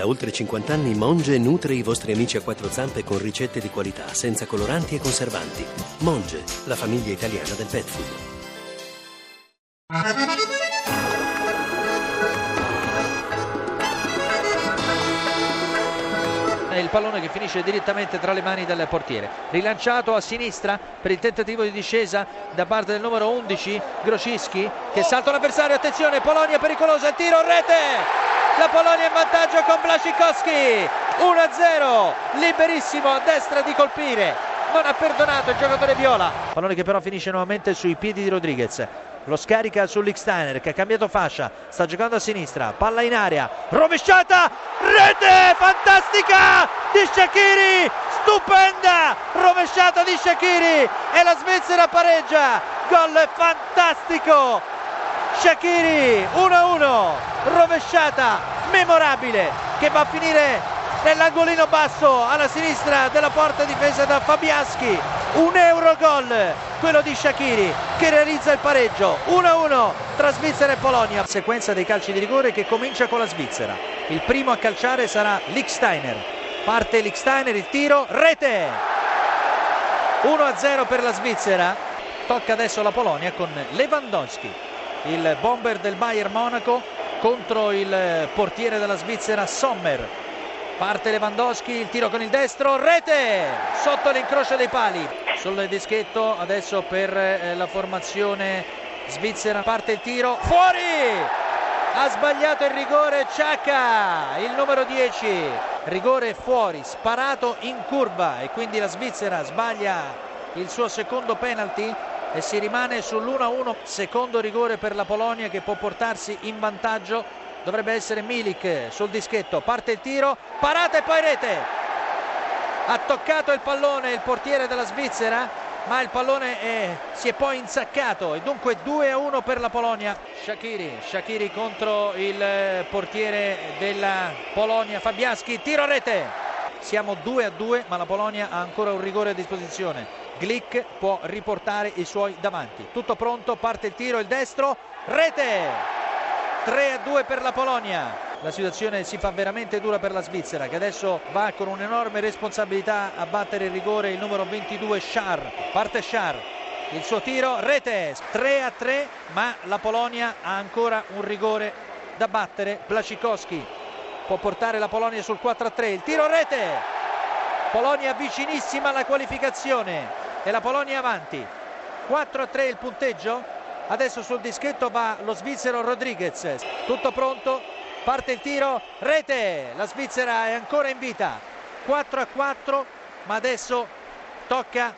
Da oltre 50 anni Monge nutre i vostri amici a quattro zampe con ricette di qualità, senza coloranti e conservanti. Monge, la famiglia italiana del pet food. il pallone che finisce direttamente tra le mani del portiere rilanciato a sinistra per il tentativo di discesa da parte del numero 11 Groscischi che salta l'avversario attenzione Polonia pericolosa tiro rete la Polonia in vantaggio con Blasikowski. 1-0 liberissimo a destra di colpire. Non ha perdonato il giocatore viola. Pallone che però finisce nuovamente sui piedi di Rodriguez. Lo scarica sull'Ixtainer che ha cambiato fascia, sta giocando a sinistra, palla in aria, rovesciata, rete fantastica di Shakiri, stupenda! Rovesciata di Shakiri e la Svizzera pareggia, gol fantastico, Shakiri 1-1, rovesciata memorabile che va a finire nell'angolino basso alla sinistra della porta difesa da Fabiaschi. Un euro gol quello di Shakiri che realizza il pareggio. 1-1 tra Svizzera e Polonia. Sequenza dei calci di rigore che comincia con la Svizzera. Il primo a calciare sarà Licksteiner parte Licksteiner il tiro rete! 1-0 per la Svizzera. Tocca adesso la Polonia con Lewandowski il bomber del Bayern Monaco contro il portiere della Svizzera Sommer Parte Lewandowski, il tiro con il destro, rete sotto l'incrocio dei pali. Sul dischetto adesso per eh, la formazione svizzera. Parte il tiro, fuori! Ha sbagliato il rigore Ciacca, il numero 10. Rigore fuori, sparato in curva e quindi la Svizzera sbaglia il suo secondo penalty e si rimane sull'1-1. Secondo rigore per la Polonia che può portarsi in vantaggio dovrebbe essere Milik sul dischetto, parte il tiro, parata e poi rete. Ha toccato il pallone il portiere della Svizzera, ma il pallone è, si è poi insaccato e dunque 2 a 1 per la Polonia. Shakiri, Shakiri contro il portiere della Polonia, Fabiaschi, tiro a rete. Siamo 2 a 2, ma la Polonia ha ancora un rigore a disposizione. Glick può riportare i suoi davanti. Tutto pronto, parte il tiro, il destro, rete! 3 a 2 per la Polonia. La situazione si fa veramente dura per la Svizzera che adesso va con un'enorme responsabilità a battere il rigore il numero 22 Schar. Parte Schar, il suo tiro, rete 3 a 3 ma la Polonia ha ancora un rigore da battere. Blasikowski può portare la Polonia sul 4 a 3, il tiro rete. Polonia vicinissima alla qualificazione. E la Polonia avanti. 4 a 3 il punteggio. Adesso sul dischetto va lo svizzero Rodriguez. Tutto pronto. Parte il tiro. Rete. La Svizzera è ancora in vita. 4 a 4 ma adesso tocca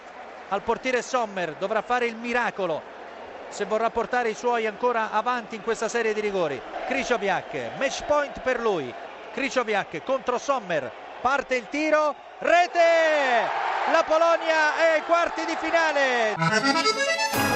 al portiere Sommer. Dovrà fare il miracolo. Se vorrà portare i suoi ancora avanti in questa serie di rigori. Krzyzowiak match point per lui Krzyzowiak contro Sommer. Parte il tiro. Rete! La Polonia è ai quarti di finale